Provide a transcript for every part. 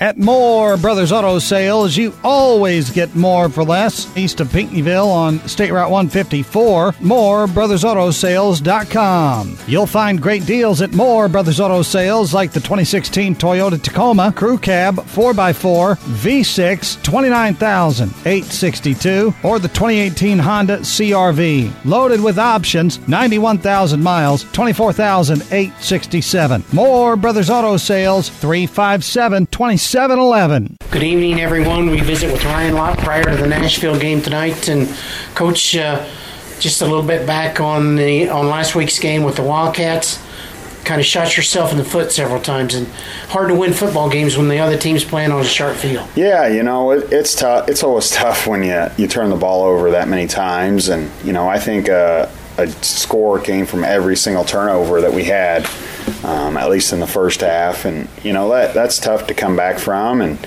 At Moore Brothers Auto Sales, you always get more for less. East of Pinckneyville on State Route 154, moorebrothersAutoSales.com. You'll find great deals at Moore Brothers Auto Sales like the 2016 Toyota Tacoma Crew Cab 4x4 V6 29862 or the 2018 Honda CRV. Loaded with options, 91,000 miles, 24,867. Moore Brothers Auto Sales 357 2711. Good evening, everyone. We visit with Ryan Lott prior to the Nashville game tonight, and Coach, uh, just a little bit back on the on last week's game with the Wildcats. Kind of shot yourself in the foot several times, and hard to win football games when the other team's playing on a sharp field. Yeah, you know it, it's tough. It's always tough when you you turn the ball over that many times, and you know I think uh, a score came from every single turnover that we had, um, at least in the first half, and you know that that's tough to come back from, and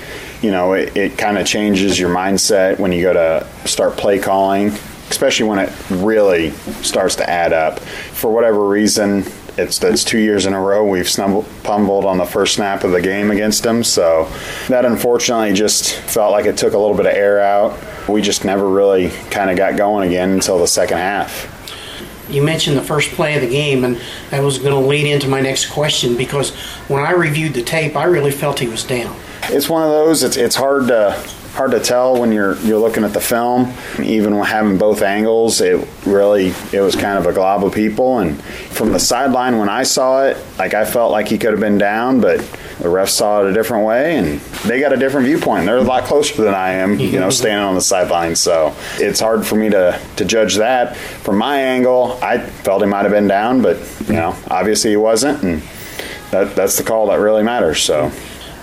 you know it, it kind of changes your mindset when you go to start play calling, especially when it really starts to add up. For whatever reason, it's that's two years in a row we've stumbled, pummeled on the first snap of the game against them. So that unfortunately just felt like it took a little bit of air out. We just never really kind of got going again until the second half. You mentioned the first play of the game, and that was going to lead into my next question because when I reviewed the tape, I really felt he was down. It's one of those. It's it's hard to hard to tell when you're you're looking at the film. Even having both angles, it really it was kind of a glob of people. And from the sideline, when I saw it, like I felt like he could have been down, but the refs saw it a different way, and they got a different viewpoint. They're a lot closer than I am, you know, standing on the sideline. So it's hard for me to to judge that. From my angle, I felt he might have been down, but you know, obviously he wasn't, and that that's the call that really matters. So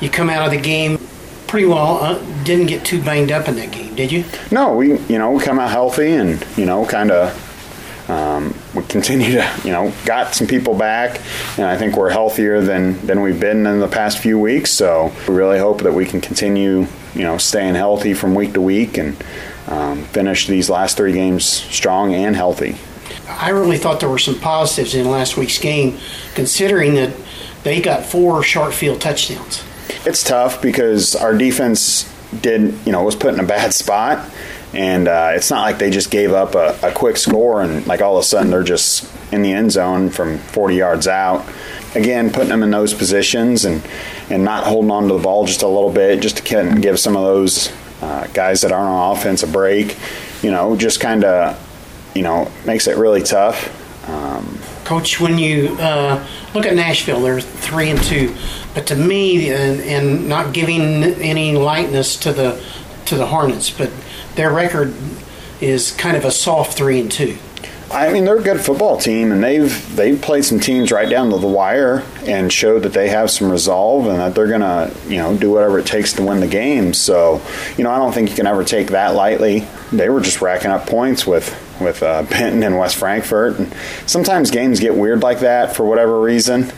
You come out of the game pretty well. Uh, didn't get too banged up in that game, did you? No, we you know we come out healthy and you know kind of um, we continue to you know got some people back and I think we're healthier than than we've been in the past few weeks. So we really hope that we can continue you know staying healthy from week to week and um, finish these last three games strong and healthy. I really thought there were some positives in last week's game, considering that they got four short field touchdowns. It's tough because our defense did, you know, was put in a bad spot, and uh, it's not like they just gave up a, a quick score and like all of a sudden they're just in the end zone from 40 yards out. Again, putting them in those positions and and not holding on to the ball just a little bit, just to kind of give some of those uh, guys that aren't on offense a break. You know, just kind of, you know, makes it really tough. Um, Coach, when you uh, look at Nashville, they're three and two, but to me, and, and not giving any lightness to the to the Hornets, but their record is kind of a soft three and two. I mean, they're a good football team, and they've they've played some teams right down to the wire and showed that they have some resolve and that they're gonna you know do whatever it takes to win the game. So, you know, I don't think you can ever take that lightly. They were just racking up points with with uh, Benton and West Frankfort, and sometimes games get weird like that for whatever reason.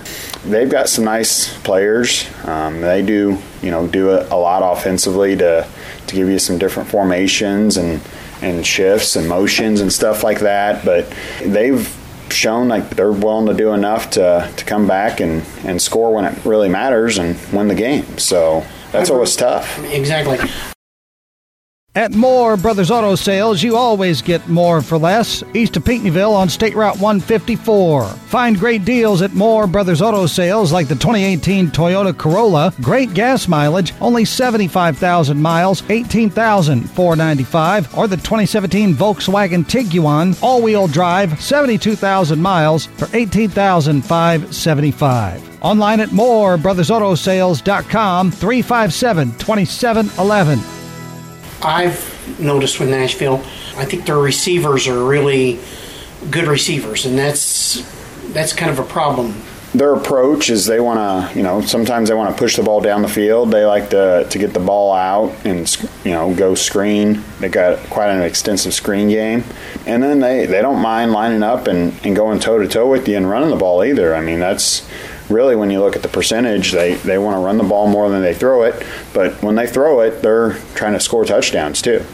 They've got some nice players. Um, they do you know do a, a lot offensively to to give you some different formations and and shifts and motions and stuff like that. But they've shown like they're willing to do enough to, to come back and, and score when it really matters and win the game. So that's always tough. Exactly. At Moore Brothers Auto Sales, you always get more for less. East of Pinckneyville on State Route 154. Find great deals at Moore Brothers Auto Sales like the 2018 Toyota Corolla. Great gas mileage, only 75,000 miles, 18,495. Or the 2017 Volkswagen Tiguan, all-wheel drive, 72,000 miles for 18,575. Online at moorebrothersAutosales.com, 357 2711. I've noticed with Nashville, I think their receivers are really good receivers, and that's that's kind of a problem. Their approach is they want to, you know, sometimes they want to push the ball down the field. They like to, to get the ball out and, you know, go screen. They got quite an extensive screen game. And then they, they don't mind lining up and, and going toe to toe with you and running the ball either. I mean, that's really when you look at the percentage, they, they want to run the ball more than they throw it. But when they throw it, they're trying to score touchdowns too.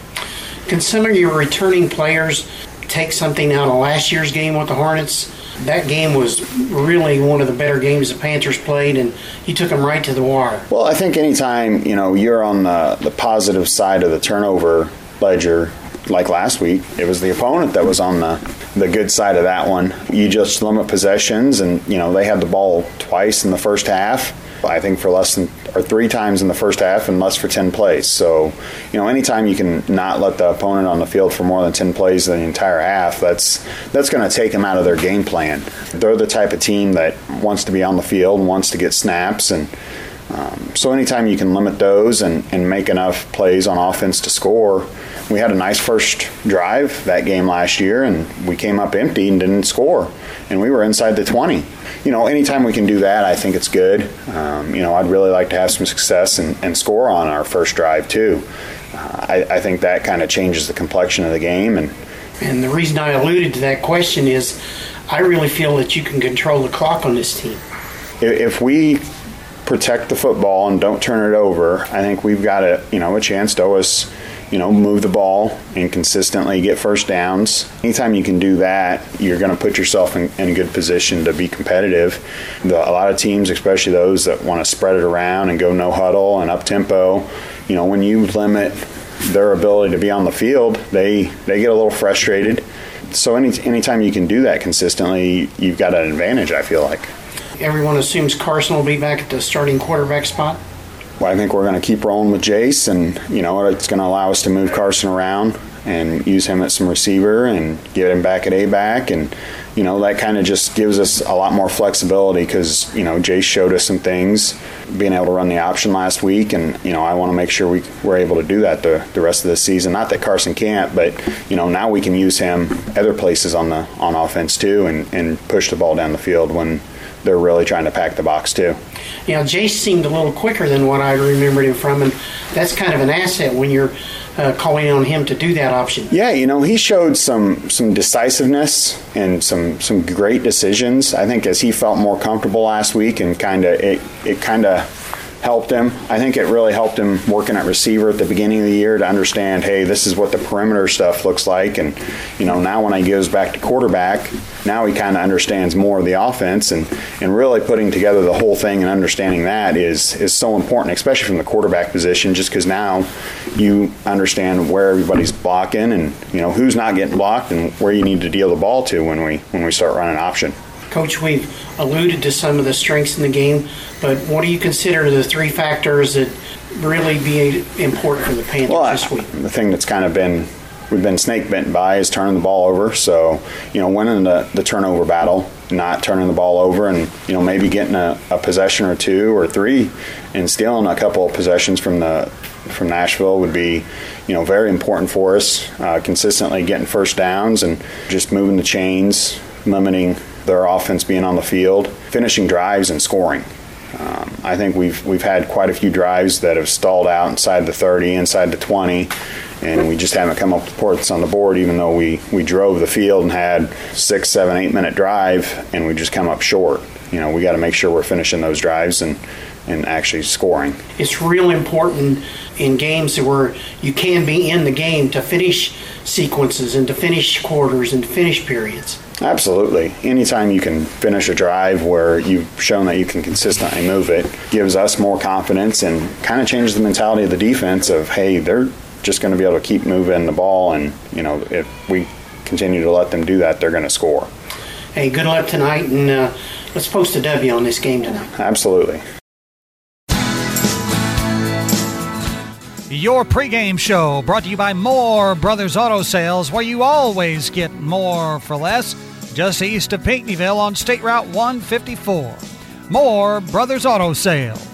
Can some of your returning players take something out of last year's game with the Hornets that game was really one of the better games the Panthers played, and you took them right to the wire. Well, I think anytime you know you're on the the positive side of the turnover ledger, like last week, it was the opponent that was on the the good side of that one. You just limit possessions, and you know they had the ball twice in the first half. I think for less than or three times in the first half and less for 10 plays. So, you know, anytime you can not let the opponent on the field for more than 10 plays in the entire half, that's that's going to take them out of their game plan. They're the type of team that wants to be on the field, wants to get snaps, and um, so anytime you can limit those and, and make enough plays on offense to score, we had a nice first drive that game last year, and we came up empty and didn't score, and we were inside the 20. You know, anytime we can do that, I think it's good. Um, you know, I'd really like to have some success and, and score on our first drive too. Uh, I, I think that kind of changes the complexion of the game, and and the reason I alluded to that question is, I really feel that you can control the clock on this team. If we protect the football and don't turn it over, I think we've got a you know a chance to always you know, move the ball and consistently get first downs. Anytime you can do that, you're going to put yourself in, in, a good position to be competitive. The, a lot of teams, especially those that want to spread it around and go no huddle and up tempo, you know, when you limit their ability to be on the field, they they get a little frustrated. So any anytime you can do that consistently, you've got an advantage. I feel like. Everyone assumes Carson will be back at the starting quarterback spot. Well, I think we're going to keep rolling with Jace, and you know it's going to allow us to move Carson around and use him at some receiver and get him back at a back, and you know that kind of just gives us a lot more flexibility because you know Jace showed us some things, being able to run the option last week, and you know I want to make sure we we're able to do that the the rest of the season. Not that Carson can't, but you know now we can use him other places on the on offense too, and and push the ball down the field when they're really trying to pack the box too. You know, Jace seemed a little quicker than what I remembered him from, and that's kind of an asset when you're uh, calling on him to do that option. Yeah, you know, he showed some some decisiveness and some some great decisions. I think as he felt more comfortable last week, and kind of it it kind of helped him. I think it really helped him working at receiver at the beginning of the year to understand, hey, this is what the perimeter stuff looks like. And, you know, now when he goes back to quarterback, now he kind of understands more of the offense and, and really putting together the whole thing and understanding that is, is so important, especially from the quarterback position, just because now you understand where everybody's blocking and, you know, who's not getting blocked and where you need to deal the ball to when we, when we start running option. Coach, we've alluded to some of the strengths in the game, but what do you consider the three factors that really be important for the Panthers well, this week? The thing that's kind of been we've been snake bitten by is turning the ball over. So, you know, winning the, the turnover battle, not turning the ball over, and, you know, maybe getting a, a possession or two or three and stealing a couple of possessions from the from Nashville would be, you know, very important for us. Uh, consistently getting first downs and just moving the chains, limiting their offense being on the field, finishing drives and scoring. Um, I think we've we've had quite a few drives that have stalled out inside the 30, inside the 20, and we just haven't come up with points on the board. Even though we we drove the field and had six, seven, eight minute drive, and we just come up short. You know, we got to make sure we're finishing those drives and and actually scoring. It's real important in games where you can be in the game to finish sequences and to finish quarters and to finish periods. Absolutely. Anytime you can finish a drive where you've shown that you can consistently move it gives us more confidence and kind of changes the mentality of the defense of, hey, they're just going to be able to keep moving the ball. And, you know, if we continue to let them do that, they're going to score. Hey, good luck tonight, and uh, let's post a W on this game tonight. Absolutely. Your pregame show brought to you by Moore Brothers Auto Sales, where you always get more for less, just east of Pinckneyville on State Route 154. Moore Brothers Auto Sales.